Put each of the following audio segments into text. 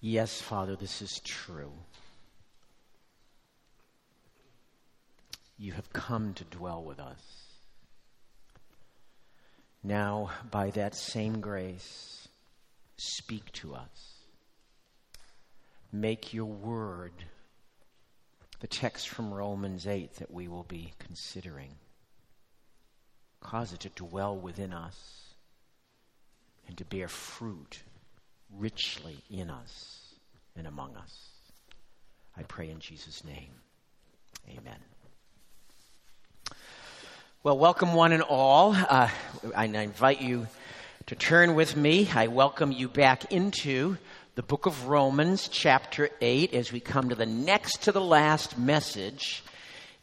Yes, Father, this is true. You have come to dwell with us. Now, by that same grace, speak to us. Make your word the text from Romans 8 that we will be considering. Cause it to dwell within us and to bear fruit richly in us and among us. I pray in Jesus' name. Amen. Well, welcome one and all. Uh, I invite you to turn with me. I welcome you back into the book of Romans, chapter 8, as we come to the next to the last message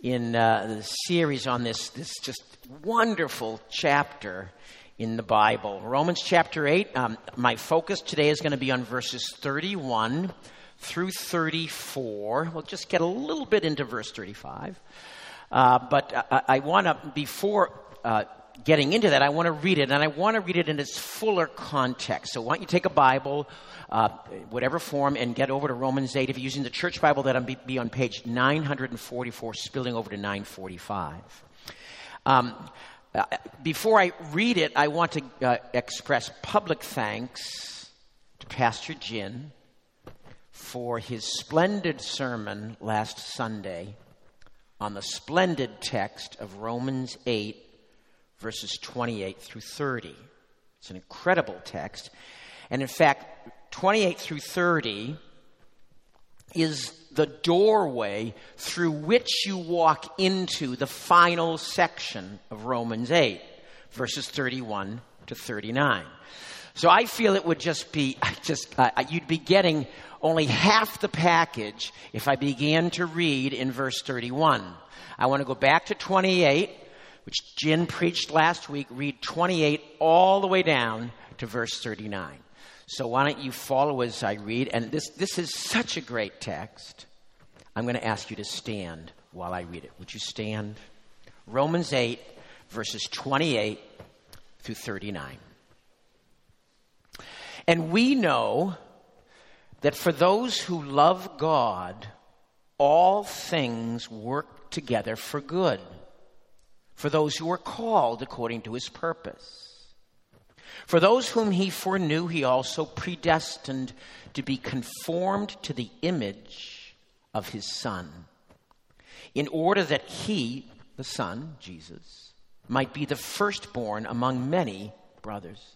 in uh, the series on this, this just wonderful chapter in the Bible. Romans chapter 8, um, my focus today is going to be on verses 31 through 34. We'll just get a little bit into verse 35. Uh, but I, I want to, before uh, getting into that, I want to read it, and I want to read it in its fuller context. So, why don't you take a Bible, uh, whatever form, and get over to Romans 8. If you're using the church Bible, that'll be, be on page 944, spilling over to 945. Um, uh, before I read it, I want to uh, express public thanks to Pastor Jin for his splendid sermon last Sunday on the splendid text of Romans 8, verses 28 through 30. It's an incredible text. And in fact, 28 through 30 is the doorway through which you walk into the final section of Romans 8, verses 31 to 39. So I feel it would just be, just, uh, you'd be getting only half the package if I began to read in verse 31. I want to go back to 28, which Jin preached last week, read 28 all the way down to verse 39. So why don't you follow as I read? And this, this is such a great text. I'm going to ask you to stand while I read it. Would you stand? Romans 8, verses 28 through 39. And we know that for those who love God, all things work together for good, for those who are called according to his purpose. For those whom he foreknew, he also predestined to be conformed to the image of his Son, in order that he, the Son, Jesus, might be the firstborn among many brothers.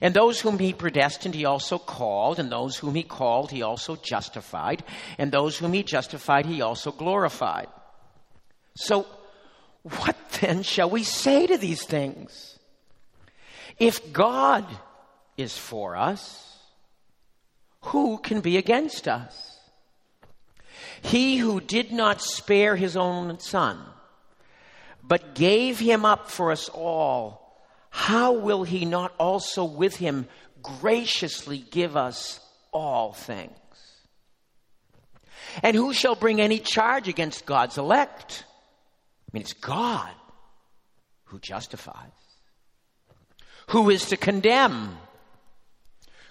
And those whom he predestined, he also called, and those whom he called, he also justified, and those whom he justified, he also glorified. So, what then shall we say to these things? If God is for us, who can be against us? He who did not spare his own son, but gave him up for us all, how will he not also with him graciously give us all things? And who shall bring any charge against God's elect? I mean, it's God who justifies. Who is to condemn?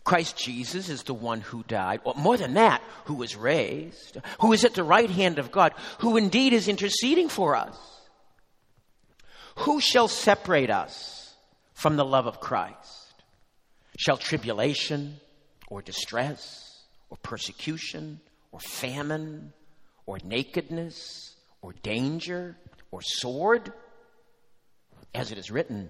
Christ Jesus is the one who died. Well, more than that, who was raised, who is at the right hand of God, who indeed is interceding for us. Who shall separate us from the love of Christ? Shall tribulation or distress or persecution or famine or nakedness or danger or sword? As it is written,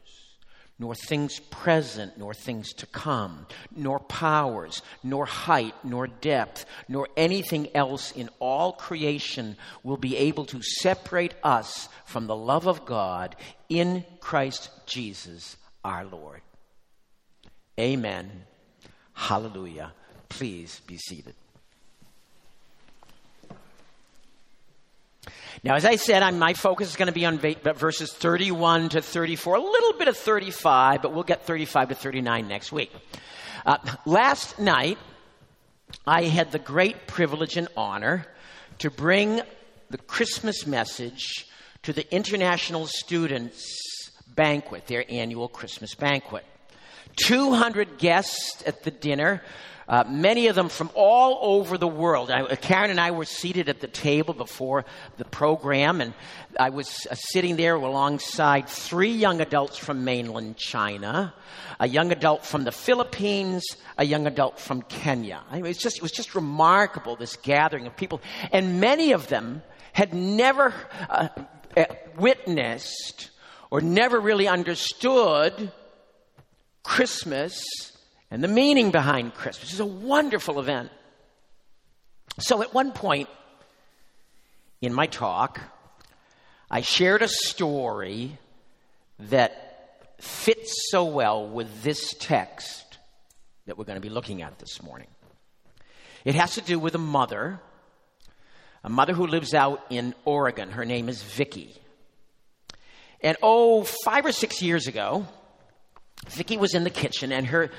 nor things present, nor things to come, nor powers, nor height, nor depth, nor anything else in all creation will be able to separate us from the love of God in Christ Jesus our Lord. Amen. Hallelujah. Please be seated. Now, as I said, I'm, my focus is going to be on verses 31 to 34, a little bit of 35, but we'll get 35 to 39 next week. Uh, last night, I had the great privilege and honor to bring the Christmas message to the International Students Banquet, their annual Christmas banquet. 200 guests at the dinner, uh, many of them from all over the world. I, Karen and I were seated at the table before the program, and I was uh, sitting there alongside three young adults from mainland China, a young adult from the Philippines, a young adult from Kenya. I mean, it, was just, it was just remarkable, this gathering of people. And many of them had never uh, uh witnessed or never really understood Christmas and the meaning behind Christmas. It's a wonderful event. So at one point in my talk, I shared a story that fits so well with this text that we're going to be looking at this morning. It has to do with a mother, a mother who lives out in Oregon. Her name is Vicky. And oh, five or six years ago, Vicky was in the kitchen, and her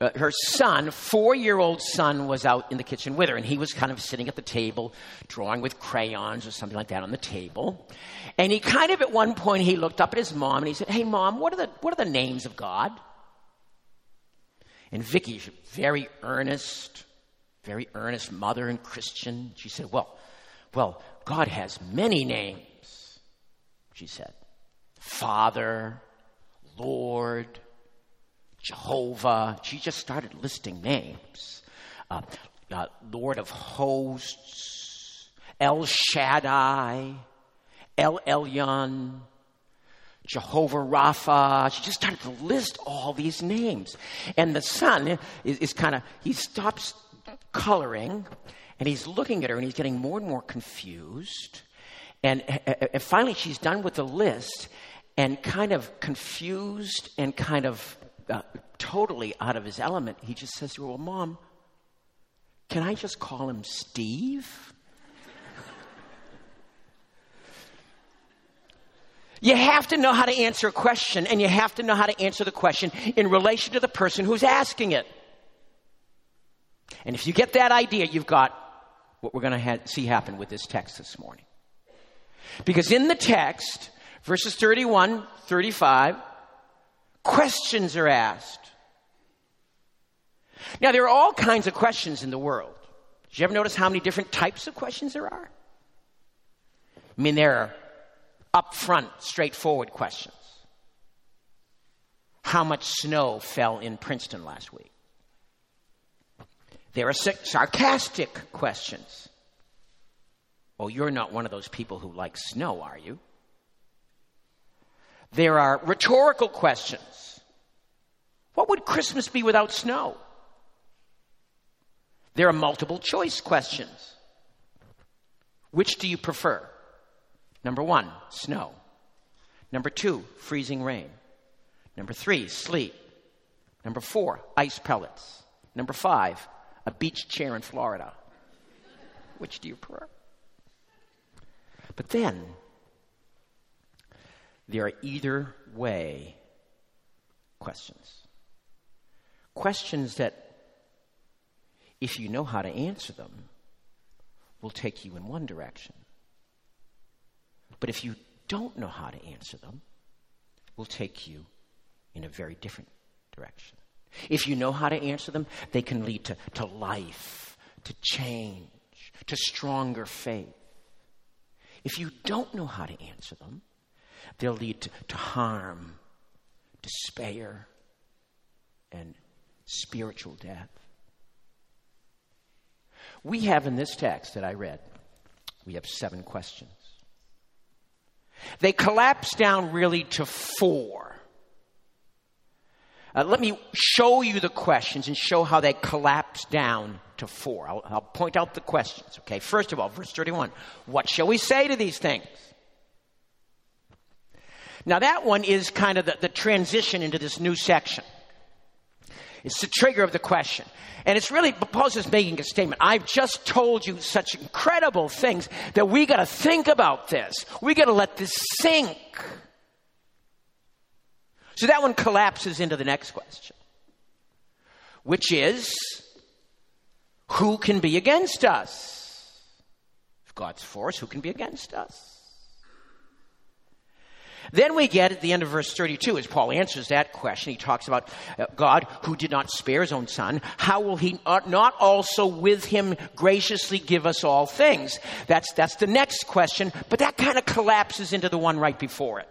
uh, her son, four year old son, was out in the kitchen with her, and he was kind of sitting at the table, drawing with crayons or something like that on the table. And he kind of, at one point, he looked up at his mom and he said, "Hey, mom, what are the what are the names of God?" And Vicki, very earnest, very earnest mother and Christian, she said, "Well, well, God has many names." She said, "Father, Lord." Jehovah. She just started listing names. Uh, uh, Lord of hosts, El Shaddai, El Elyon, Jehovah Rapha. She just started to list all these names. And the son is, is kind of, he stops coloring and he's looking at her and he's getting more and more confused. And, and finally, she's done with the list and kind of confused and kind of uh, totally out of his element, he just says to her, Well, Mom, can I just call him Steve? You have to know how to answer a question, and you have to know how to answer the question in relation to the person who's asking it. And if you get that idea, you've got what we're going to ha- see happen with this text this morning. Because in the text, verses 31, 35, Questions are asked. Now, there are all kinds of questions in the world. Did you ever notice how many different types of questions there are? I mean, there are upfront, straightforward questions. How much snow fell in Princeton last week? There are sarcastic questions. Oh, you're not one of those people who like snow, are you? There are rhetorical questions. What would Christmas be without snow? There are multiple choice questions. Which do you prefer? Number one, snow. Number two, freezing rain. Number three, sleet. Number four, ice pellets. Number five, a beach chair in Florida. Which do you prefer? But then, there are either way questions. Questions that, if you know how to answer them, will take you in one direction. But if you don't know how to answer them, will take you in a very different direction. If you know how to answer them, they can lead to, to life, to change, to stronger faith. If you don't know how to answer them, they'll lead to, harm, despair, and spiritual death. We have in this text that I read, we have seven questions. They collapse down really to four. Uh, let me show you the questions and show how they collapse down to four. I'll, I'll point out the questions. Okay, first of all, verse 31. What shall we say to these things? Now, that one is kind of the, the transition into this new section. It's the trigger of the question. And it's really, Paul's just making a statement. I've just told you such incredible things that we got to think about this. We got to let this sink. So that one collapses into the next question, which is who can be against us? If God's for us, who can be against us? Then we get at the end of verse 32, as Paul answers that question, he talks about uh, God who did not spare his own son. How will he not also with him graciously give us all things? That's, that's the next question, but that kind of collapses into the one right before it.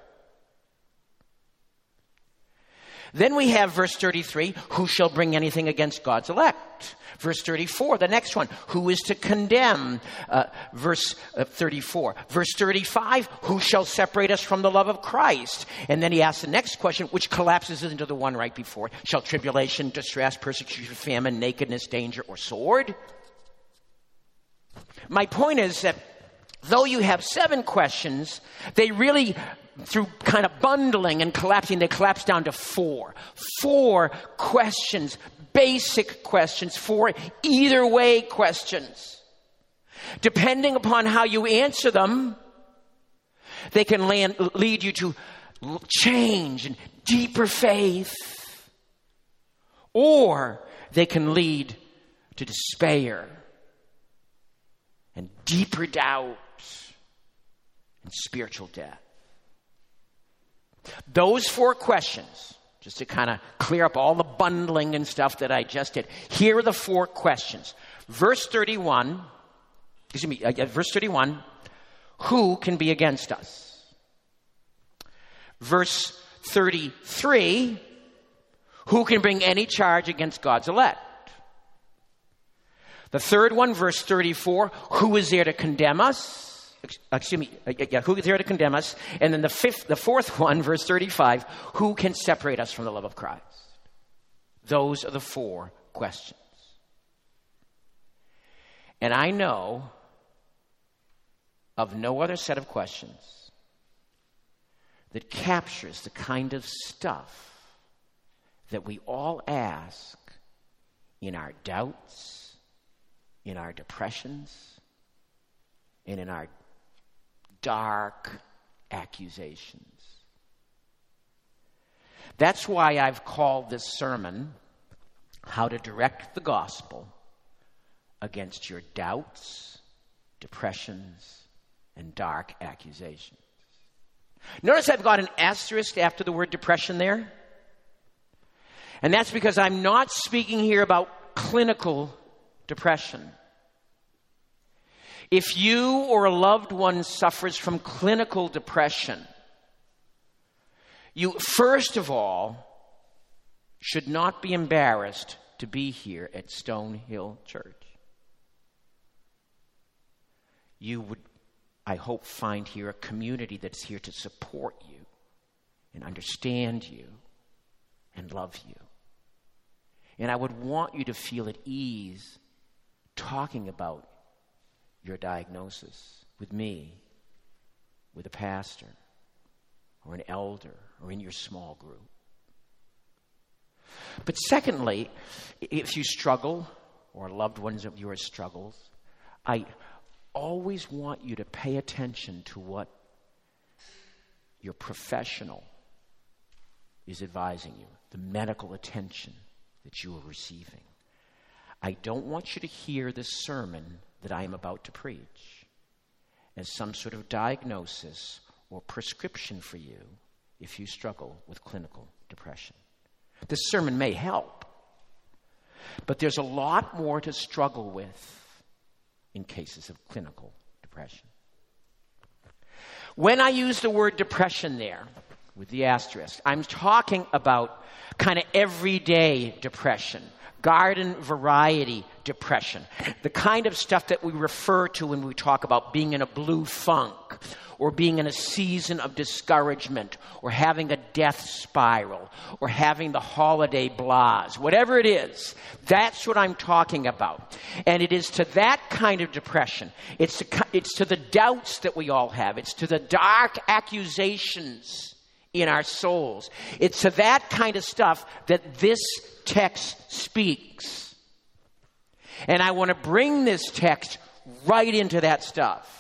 Then we have verse 33 who shall bring anything against God's elect? Verse 34, the next one, who is to condemn? Uh, verse uh, 34. Verse 35, who shall separate us from the love of Christ? And then he asks the next question, which collapses into the one right before. Shall tribulation, distress, persecution, famine, nakedness, danger, or sword? My point is that though you have seven questions, they really through kind of bundling and collapsing, they collapse down to four. Four questions, basic questions, four either way questions. Depending upon how you answer them, they can land, lead you to change and deeper faith. Or they can lead to despair and deeper doubt and spiritual death. Those four questions, just to kind of clear up all the bundling and stuff that I just did. Here are the four questions. Verse 31, excuse me, uh, verse 31, who can be against us? Verse 33, who can bring any charge against God's elect? The third one, verse 34, who is there to condemn us? Excuse me, uh, yeah, who is here to condemn us? And then the fifth, the fourth one, verse 35, who can separate us from the love of Christ? Those are the four questions. And I know of no other set of questions that captures the kind of stuff that we all ask in our doubts, in our depressions, and in our dark accusations. That's why I've called this sermon How to Direct the Gospel Against Your Doubts, Depressions, and Dark Accusations. Notice I've got an asterisk after the word depression there. And that's because I'm not speaking here about clinical depression. If you or a loved one suffers from clinical depression, you first of all should not be embarrassed to be here at Stonehill Church. You would, I hope, find here a community that's here to support you and understand you and love you. And I would want you to feel at ease talking about your diagnosis with me, with a pastor, or an elder, or in your small group. But secondly, if you struggle, or loved ones of yours struggles, I always want you to pay attention to what your professional is advising you, the medical attention that you are receiving. I don't want you to hear this sermon that I am about to preach as some sort of diagnosis or prescription for you if you struggle with clinical depression. This sermon may help, but there's a lot more to struggle with in cases of clinical depression. When I use the word depression there, with the asterisk, I'm talking about kind of everyday depression garden variety depression, the kind of stuff that we refer to when we talk about being in a blue funk or being in a season of discouragement or having a death spiral or having the holiday blahs, whatever it is, that's what I'm talking about. And it is to that kind of depression, it's to, it's to the doubts that we all have, it's to the dark accusations in our souls. It's to that kind of stuff that this text speaks. And I want to bring this text right into that stuff.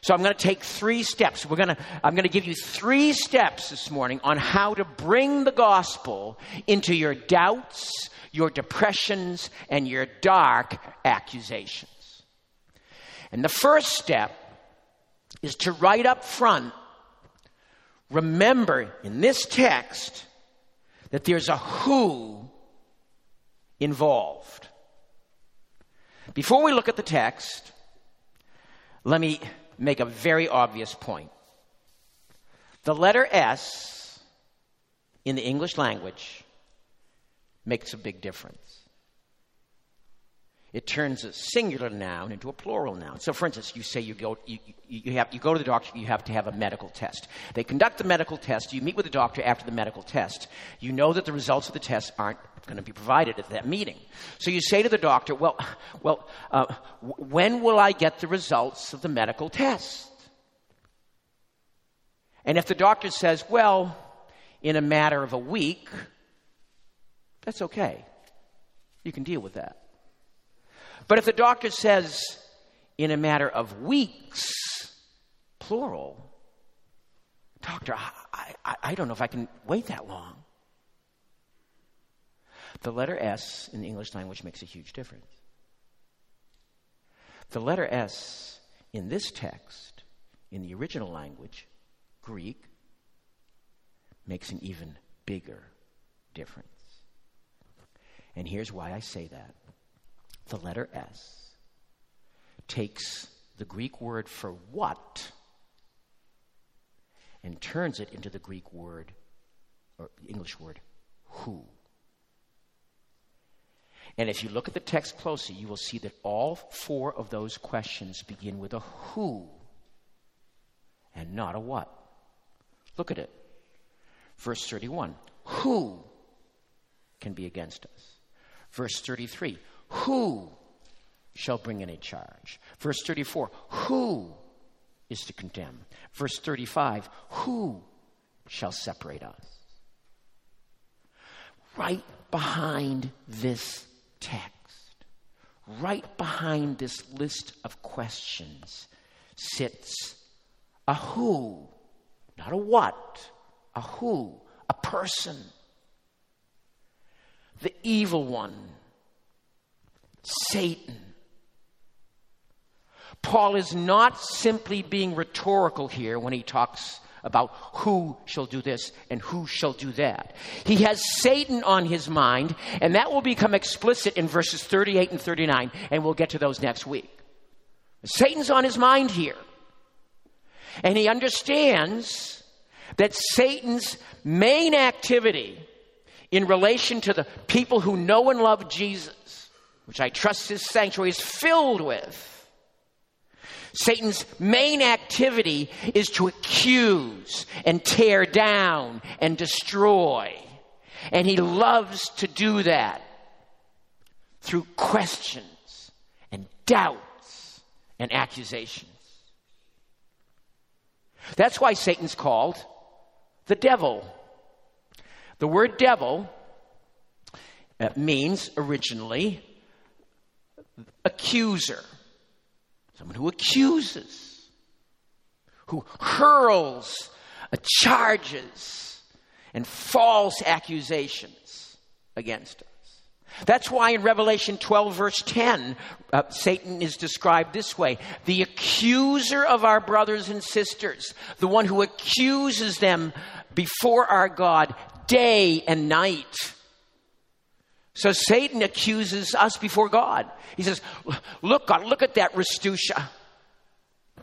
So I'm going to take three steps. We're going to, I'm going to give you three steps this morning on how to bring the gospel into your doubts, your depressions, and your dark accusations. And the first step is to right up front, remember in this text that there's a who involved. Before we look at the text, let me make a very obvious point. The letter S in the English language makes a big difference. It turns a singular noun into a plural noun. So, for instance, you say you go, you, you, have, you go to the doctor, you have to have a medical test. They conduct the medical test, you meet with the doctor after the medical test. You know that the results of the test aren't going to be provided at that meeting. So you say to the doctor, Well, well uh, when will I get the results of the medical test? And if the doctor says, Well, in a matter of a week, that's okay. You can deal with that. But if the doctor says, in a matter of weeks, plural, doctor, I, I, I don't know if I can wait that long. The letter S in the English language makes a huge difference. The letter S in this text, in the original language, Greek, makes an even bigger difference. And here's why I say that the letter S, takes the Greek word for what and turns it into the Greek word, or English word, who. And if you look at the text closely, you will see that all four of those questions begin with a who and not a what. Look at it. Verse 31 Who can be against us? Verse 33 who shall bring any charge? Verse 34, who is to condemn? Verse 35, who shall separate us? Right behind this text, right behind this list of questions, sits a who, not a what, a who, a person. The evil one Satan. Paul is not simply being rhetorical here when he talks about who shall do this and who shall do that. He has Satan on his mind, and that will become explicit in verses 38 and 39, and we'll get to those next week. Satan's on his mind here. And he understands that Satan's main activity in relation to the people who know and love Jesus which I trust his sanctuary is filled with. Satan's main activity is to accuse and tear down and destroy. And he loves to do that through questions and doubts and accusations. That's why Satan's called the devil. The word devil uh, means originally accuser. Someone who accuses, who hurls charges and false accusations against us. That's why in Revelation 12, verse 10, uh, Satan is described this way the accuser of our brothers and sisters, the one who accuses them before our God day and night. So Satan accuses us before God. He says, Look, God, look at that Rastusha.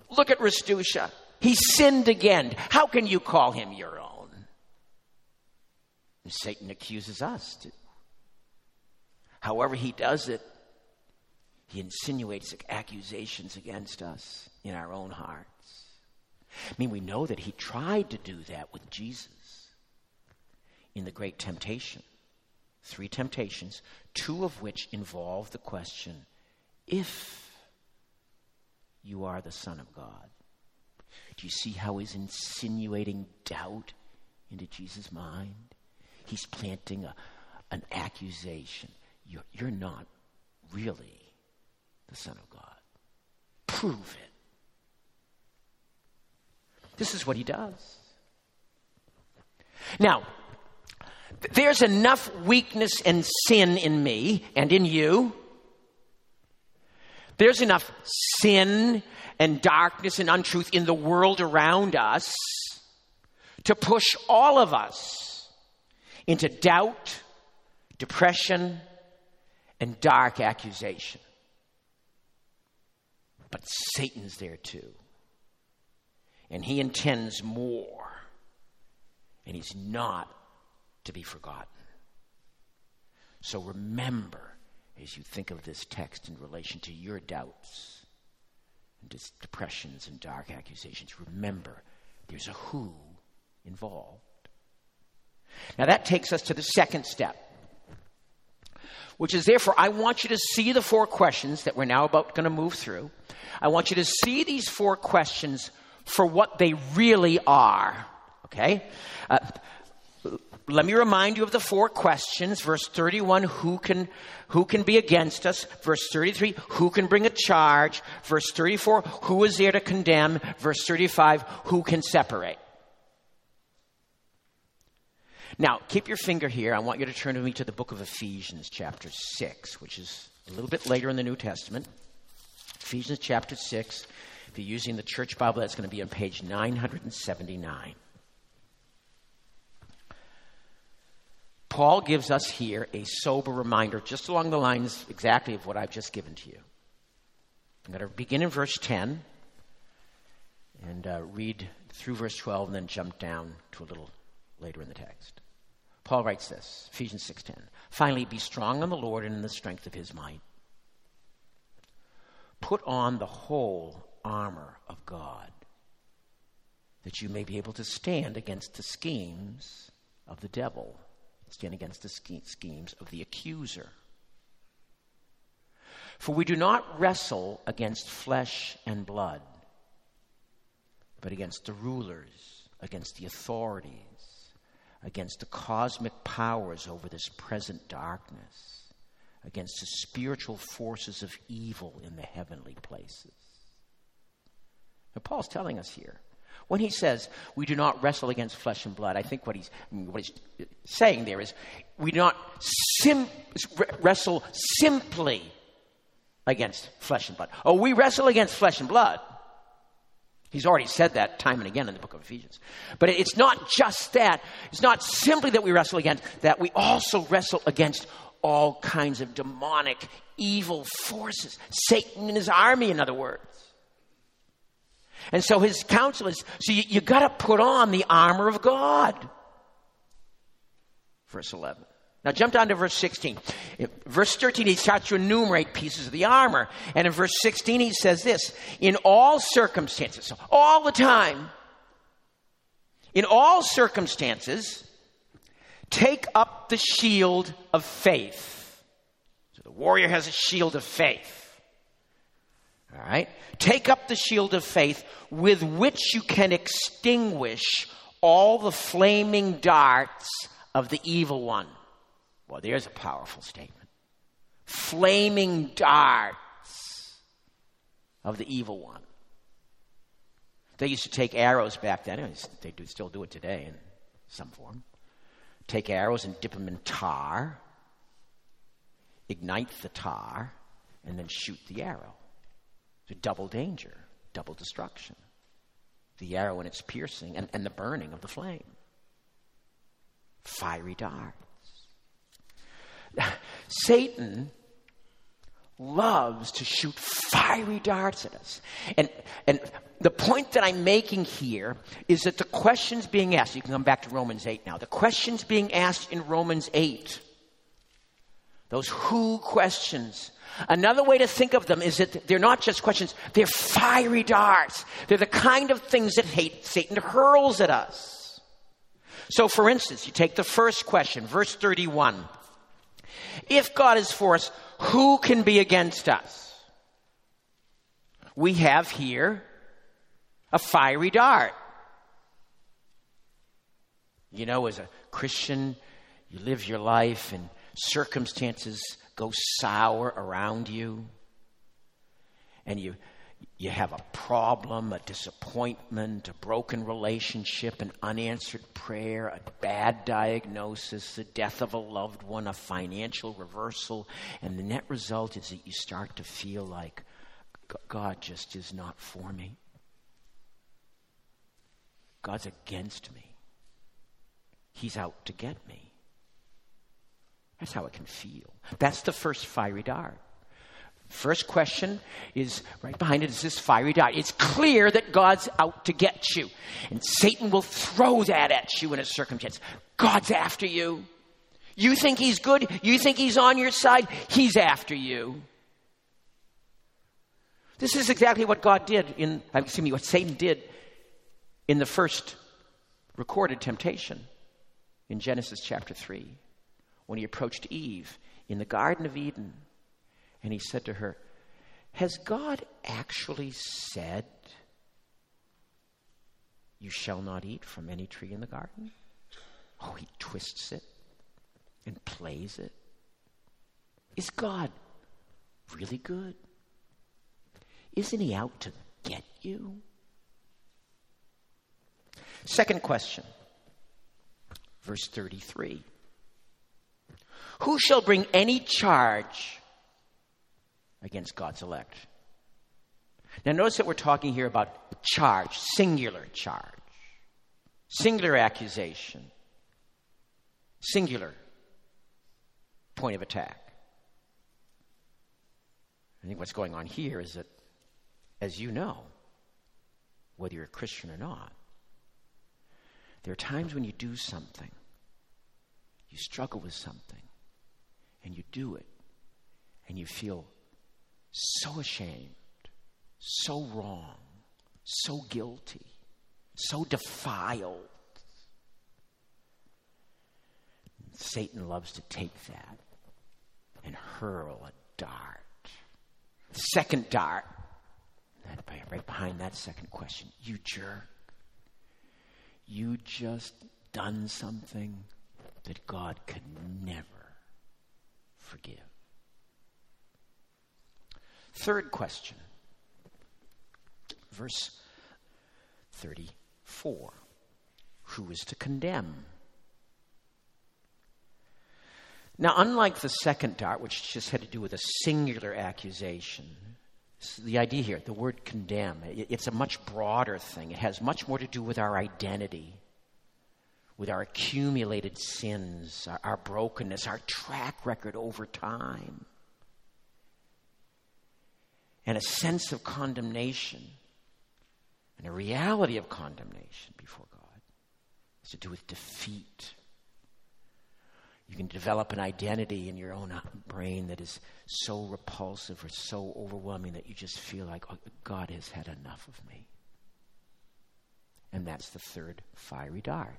Look at Rastusha. He sinned again. How can you call him your own? And Satan accuses us. However, he does it, he insinuates accusations against us in our own hearts. I mean, we know that he tried to do that with Jesus in the great temptation three temptations, two of which involve the question if you are the Son of God. Do you see how he's insinuating doubt into Jesus' mind? He's planting a, an accusation. You're, you're not really the Son of God. Prove it. This is what he does. Now, there's enough weakness and sin in me and in you. There's enough sin and darkness and untruth in the world around us to push all of us into doubt, depression, and dark accusation. But Satan's there too. And he intends more. And he's not to be forgotten. So remember as you think of this text in relation to your doubts and depressions and dark accusations, remember there's a who involved. Now that takes us to the second step, which is therefore, I want you to see the four questions that we're now about going to move through. I want you to see these four questions for what they really are. Okay? Uh, let me remind you of the four questions. Verse 31, who can, who can be against us? Verse 33, who can bring a charge? Verse 34, who is there to condemn? Verse 35, who can separate? Now, keep your finger here. I want you to turn with me to the book of Ephesians, chapter 6, which is a little bit later in the New Testament. Ephesians chapter 6. If you're using the church Bible, that's going to be on page 979. Paul gives us here a sober reminder, just along the lines exactly of what I've just given to you. I'm going to begin in verse 10 and uh, read through verse 12 and then jump down to a little later in the text. Paul writes this, Ephesians 6:10. Finally, be strong in the Lord and in the strength of his might. Put on the whole armor of God, that you may be able to stand against the schemes of the devil stand against the schemes of the accuser. For we do not wrestle against flesh and blood, but against the rulers, against the authorities, against the cosmic powers over this present darkness, against the spiritual forces of evil in the heavenly places. Now, Paul's telling us here when he says we do not wrestle against flesh and blood, I think what he's, what he's saying there is we do not sim- wrestle simply against flesh and blood. Oh, we wrestle against flesh and blood. He's already said that time and again in the book of Ephesians. But it's not just that. It's not simply that we wrestle against that. We also wrestle against all kinds of demonic, evil forces. Satan and his army, in other words. And so his counsel is so you, you got to put on the armor of God. Verse 11. Now jump down to verse 16. In verse 13, he starts to enumerate pieces of the armor. And in verse 16, he says this In all circumstances, all the time, in all circumstances, take up the shield of faith. So the warrior has a shield of faith. All right? Take up the shield of faith with which you can extinguish all the flaming darts of the evil one. Well, there's a powerful statement. Flaming darts of the evil one. They used to take arrows back then. They do, still do it today in some form. Take arrows and dip them in tar, ignite the tar, and then shoot the arrow. A double danger, double destruction. The arrow and its piercing and, and the burning of the flame. Fiery darts. Satan loves to shoot fiery darts at us. And, and the point that I'm making here is that the questions being asked, you can come back to Romans 8 now. The questions being asked in Romans 8, those who questions, Another way to think of them is that they're not just questions, they're fiery darts. They're the kind of things that hate, Satan hurls at us. So, for instance, you take the first question, verse 31. If God is for us, who can be against us? We have here a fiery dart. You know, as a Christian, you live your life and circumstances go sour around you. And you, you have a problem, a disappointment, a broken relationship, an unanswered prayer, a bad diagnosis, the death of a loved one, a financial reversal. And the net result is that you start to feel like God just is not for me. God's against me. He's out to get me. That's how it can feel. That's the first fiery dart. First question is right behind it is this fiery dart. It's clear that God's out to get you. And Satan will throw that at you in a circumstance. God's after you. You think he's good? You think he's on your side? He's after you. This is exactly what God did in, uh, excuse me, what Satan did in the first recorded temptation in Genesis chapter 3 when he approached Eve in the Garden of Eden and he said to her, Has God actually said, You shall not eat from any tree in the garden? Oh, he twists it and plays it. Is God really good? Isn't he out to get you? Second question, verse 33. Who shall bring any charge against God's elect? Now, notice that we're talking here about charge, singular charge, singular accusation, singular point of attack. I think what's going on here is that, as you know, whether you're a Christian or not, there are times when you do something, you struggle with something, and you do it, and you feel so ashamed, so wrong, so guilty, so defiled. Satan loves to take that and hurl a dart. The second dart, right behind that second question, you jerk. You just done something that God could never forgive. Third question, verse 34 Who is to condemn? Now, unlike the second dart, which just had to do with a singular accusation, the idea here, the word condemn, it's a much broader thing. It has much more to do with our identity with our accumulated sins, our, our brokenness, our track record over time, and a sense of condemnation and a reality of condemnation before God. It's to do with defeat. You can develop an identity in your own brain that is so repulsive or so overwhelming that you just feel like oh, God has had enough of me. And that's the third fiery dart.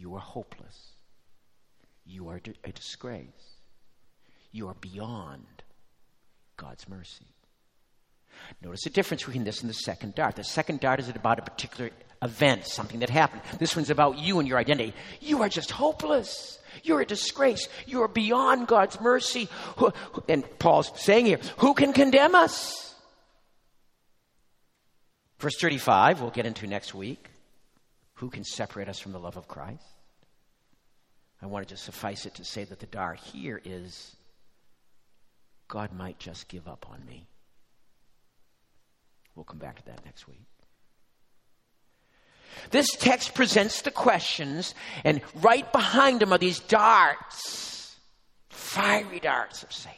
You are hopeless. You are a disgrace. You are beyond God's mercy. Notice the difference between this and the second dart. The second dart is about a particular event, something that happened. This one's about you and your identity. You are just hopeless. You're a disgrace. You are beyond God's mercy. And Paul's saying here, who can condemn us? Verse 35, we'll get into next week. Who can separate us from the love of Christ? I want to just suffice it to say that the dart here is God might just give up on me. We'll come back to that next week. This text presents the questions, and right behind them are these darts, fiery darts of Satan.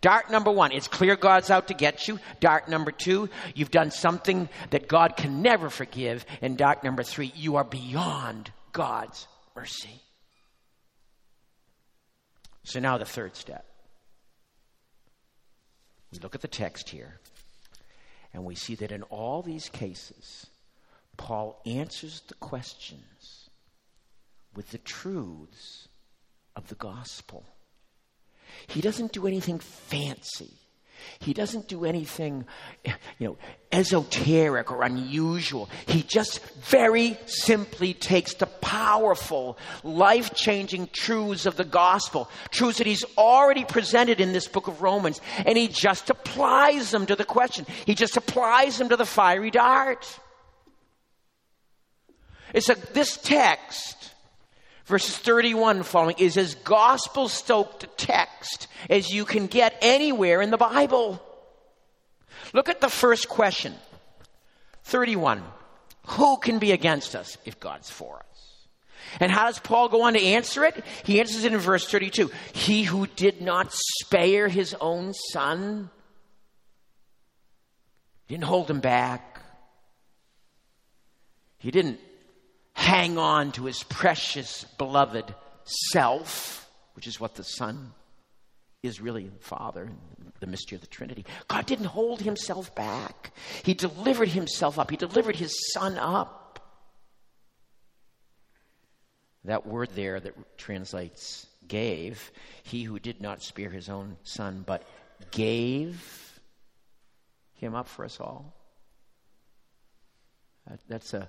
Dart number one, it's clear God's out to get you. Dart number two, you've done something that God can never forgive. And dart number three, you are beyond God's mercy. So now the third step. We look at the text here, and we see that in all these cases, Paul answers the questions with the truths of the gospel. He doesn't do anything fancy. He doesn't do anything, you know, esoteric or unusual. He just very simply takes the powerful, life changing truths of the gospel, truths that he's already presented in this book of Romans, and he just applies them to the question. He just applies them to the fiery dart. It's a, this text, verses 31 following, is as gospel stoked text as you can get anywhere in the Bible. Look at the first question 31. Who can be against us if God's for us? And how does Paul go on to answer it? He answers it in verse 32. He who did not spare his own son, didn't hold him back. He didn't hang on to his precious, beloved self, which is what the Son is really the Father, the mystery of the Trinity. God didn't hold himself back, He delivered himself up, He delivered His Son up. That word there that translates gave, he who did not spare his own son, but gave him up for us all. That, that's a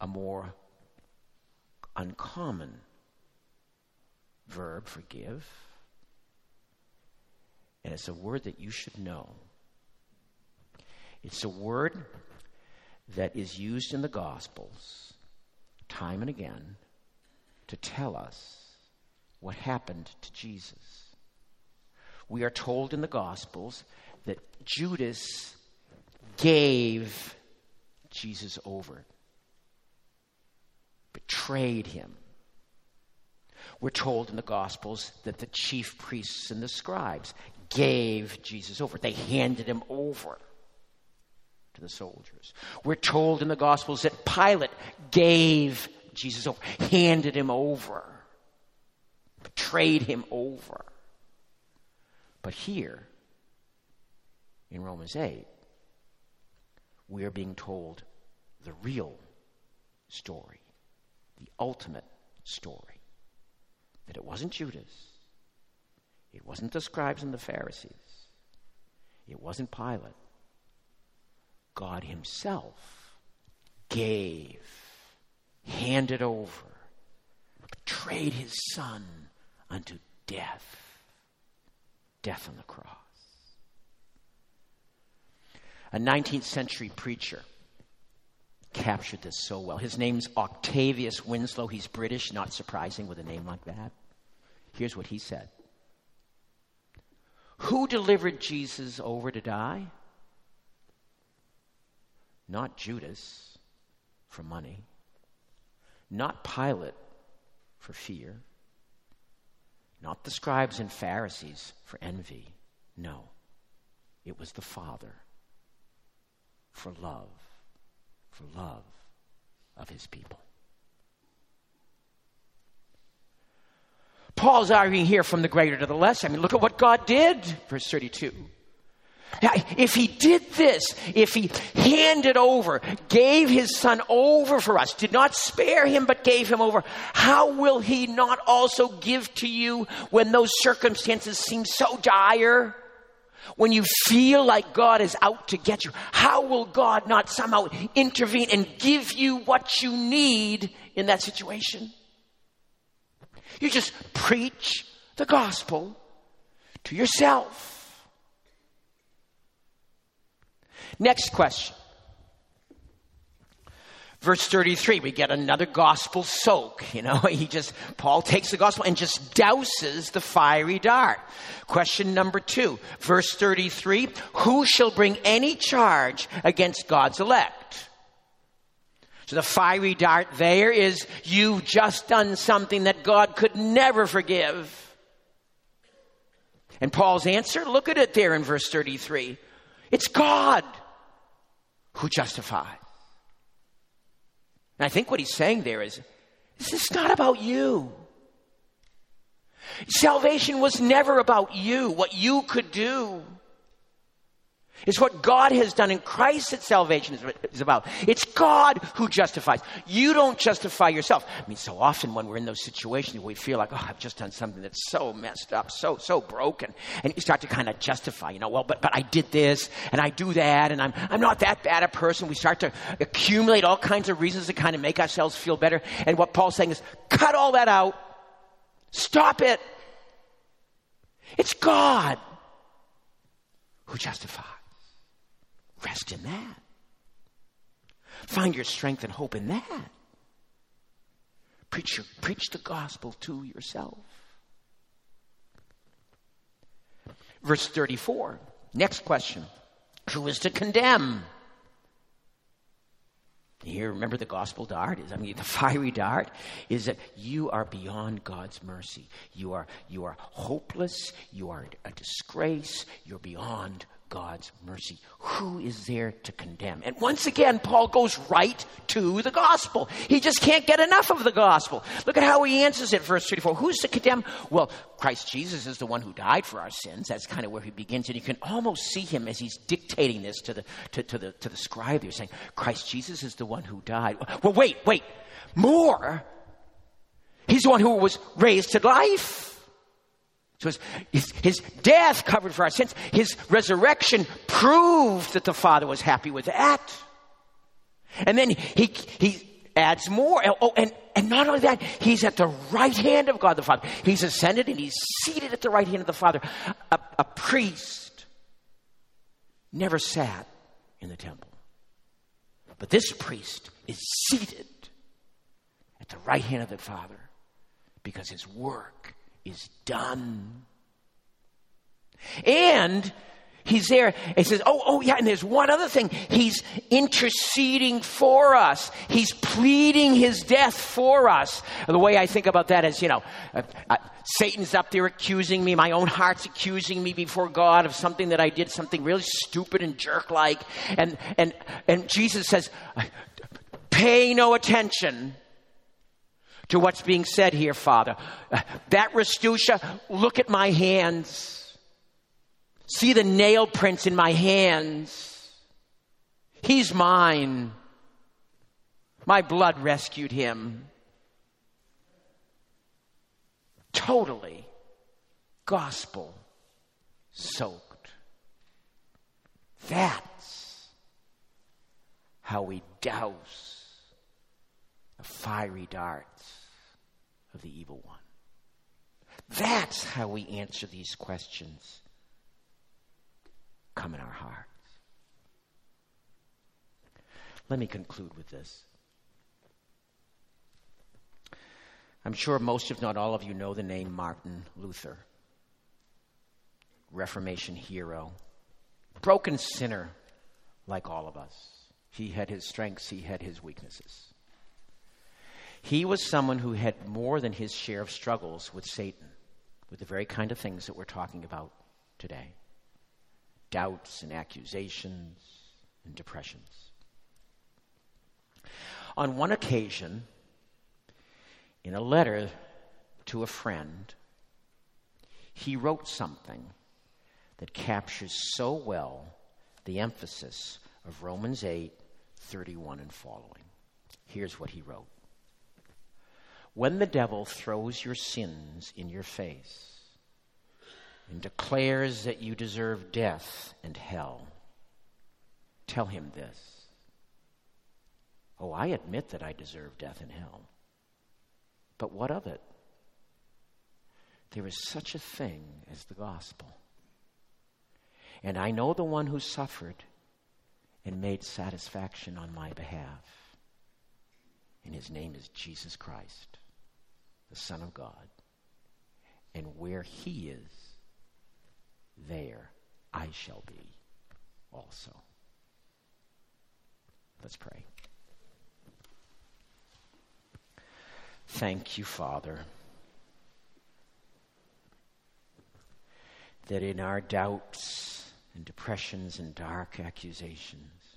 a more uncommon verb, forgive. And it's a word that you should know. It's a word that is used in the Gospels time and again to tell us what happened to Jesus. We are told in the Gospels that Judas gave Jesus over betrayed him. We're told in the Gospels that the chief priests and the scribes gave Jesus over, they handed him over to the soldiers. We're told in the Gospels that Pilate gave Jesus over, handed him over, betrayed him over. But here, in Romans 8, we are being told the real story the ultimate story. That it wasn't Judas, it wasn't the scribes and the Pharisees, it wasn't Pilate. God Himself gave, handed over, betrayed His Son unto death. Death on the cross. A 19th century preacher captured this so well. His name's Octavius Winslow. He's British, not surprising with a name like that. Here's what he said Who delivered Jesus over to die? Not Judas for money, not Pilate for fear, not the scribes and Pharisees for envy. No, it was the Father for love love of his people. Paul's arguing here from the greater to the less. I mean, look at what God did, verse 32. If he did this, if he handed over, gave his son over for us, did not spare him but gave him over, how will he not also give to you when those circumstances seem so dire? When you feel like God is out to get you, how will God not somehow intervene and give you what you need in that situation? You just preach the gospel to yourself. Next question. Verse 33, we get another gospel soak. You know, he just, Paul takes the gospel and just douses the fiery dart. Question number two, verse 33, who shall bring any charge against God's elect? So the fiery dart there is, you've just done something that God could never forgive. And Paul's answer, look at it there in verse 33. It's God who justifies. And I think what he's saying there is this is not about you. Salvation was never about you, what you could do. It's what God has done in Christ that salvation is, about. It's God who justifies. You don't justify yourself. I mean, so often when we're in those situations, we feel like, oh, I've just done something that's so messed up, so, so broken. And you start to kind of justify, you know, well, but, but I did this and I do that and I'm, I'm not that bad a person. We start to accumulate all kinds of reasons to kind of make ourselves feel better. And what Paul's saying is, cut all that out. Stop it. It's God who justifies. Rest in that. Find your strength and hope in that. Preach, the gospel to yourself. Verse 34. Next question. Who is to condemn? Here, remember the gospel dart is, I mean, the fiery dart is that you are beyond God's mercy. You are, you are hopeless. You are a disgrace. You're beyond God's mercy. Who is there to condemn? And once again, Paul goes right to the gospel. He just can't get enough of the gospel. Look at how he answers it, verse 34. Who's to condemn? Well, Christ Jesus is the one who died for our sins. That's kind of where he begins. And you can almost see him as he's dictating this to the, to, to the, to the scribe. He's saying, Christ Jesus is the one who died. Well, wait, wait. More. He's the one who was raised to life. So his, his, death covered for our sins. His resurrection proved that the Father was happy with that. And then he, he adds more. Oh, and, and not only that, he's at the right hand of God the Father. He's ascended and he's seated at the right hand of the Father. A, a priest never sat in the temple. But this priest is seated at the right hand of the Father because his work is done. And he's there. He says, Oh, oh, yeah. And there's one other thing. He's interceding for us. He's pleading his death for us. The way I think about that is, you know, uh, uh, Satan's up there accusing me. My own heart's accusing me before God of something that I did, something really stupid and jerk like. And, and, and Jesus says, Pay no attention to what's being said here, Father. That Rastusha, look at my hands. See the nail prints in my hands. He's mine. My blood rescued him. Totally gospel soaked. That's how we douse the fiery darts of the evil one. That's how we answer these questions. Come in our hearts. Let me conclude with this. I'm sure most, if not all of you, know the name Martin Luther, Reformation hero, broken sinner like all of us. He had his strengths, he had his weaknesses. He was someone who had more than his share of struggles with Satan, with the very kind of things that we're talking about today doubts and accusations and depressions. On one occasion, in a letter to a friend, he wrote something that captures so well the emphasis of Romans 8 31 and following. Here's what he wrote when the devil throws your sins in your face and declares that you deserve death and hell, tell him this. Oh, I admit that I deserve death and hell. But what of it? There is such a thing as the gospel. And I know the one who suffered and made satisfaction on my behalf. And his name is Jesus Christ the Son of God. And where he is, there I shall be also. Let's pray. Thank you, Father, that in our doubts and depressions and dark accusations,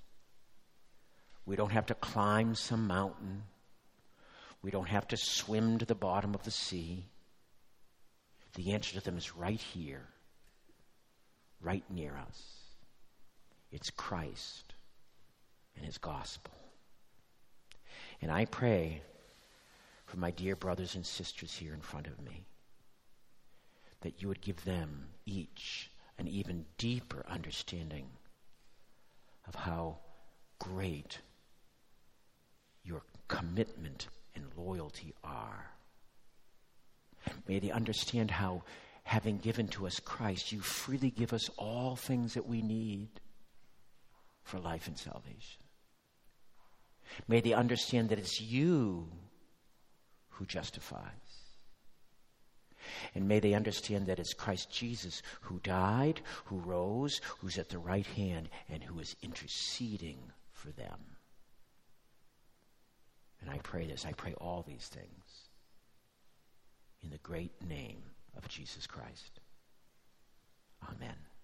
we don't have to climb some mountain we don't have to swim to the bottom of the sea. The answer to them is right here, right near us. It's Christ and his gospel. And I pray for my dear brothers and sisters here in front of me that you would give them each an even deeper understanding of how great your commitment and loyalty are. May they understand how, having given to us Christ, you freely give us all things that we need for life and salvation. May they understand that it's you who justifies. And may they understand that it's Christ Jesus who died, who rose, who's at the right hand, and who is interceding for them. And I pray this. I pray all these things in the great name of Jesus Christ. Amen.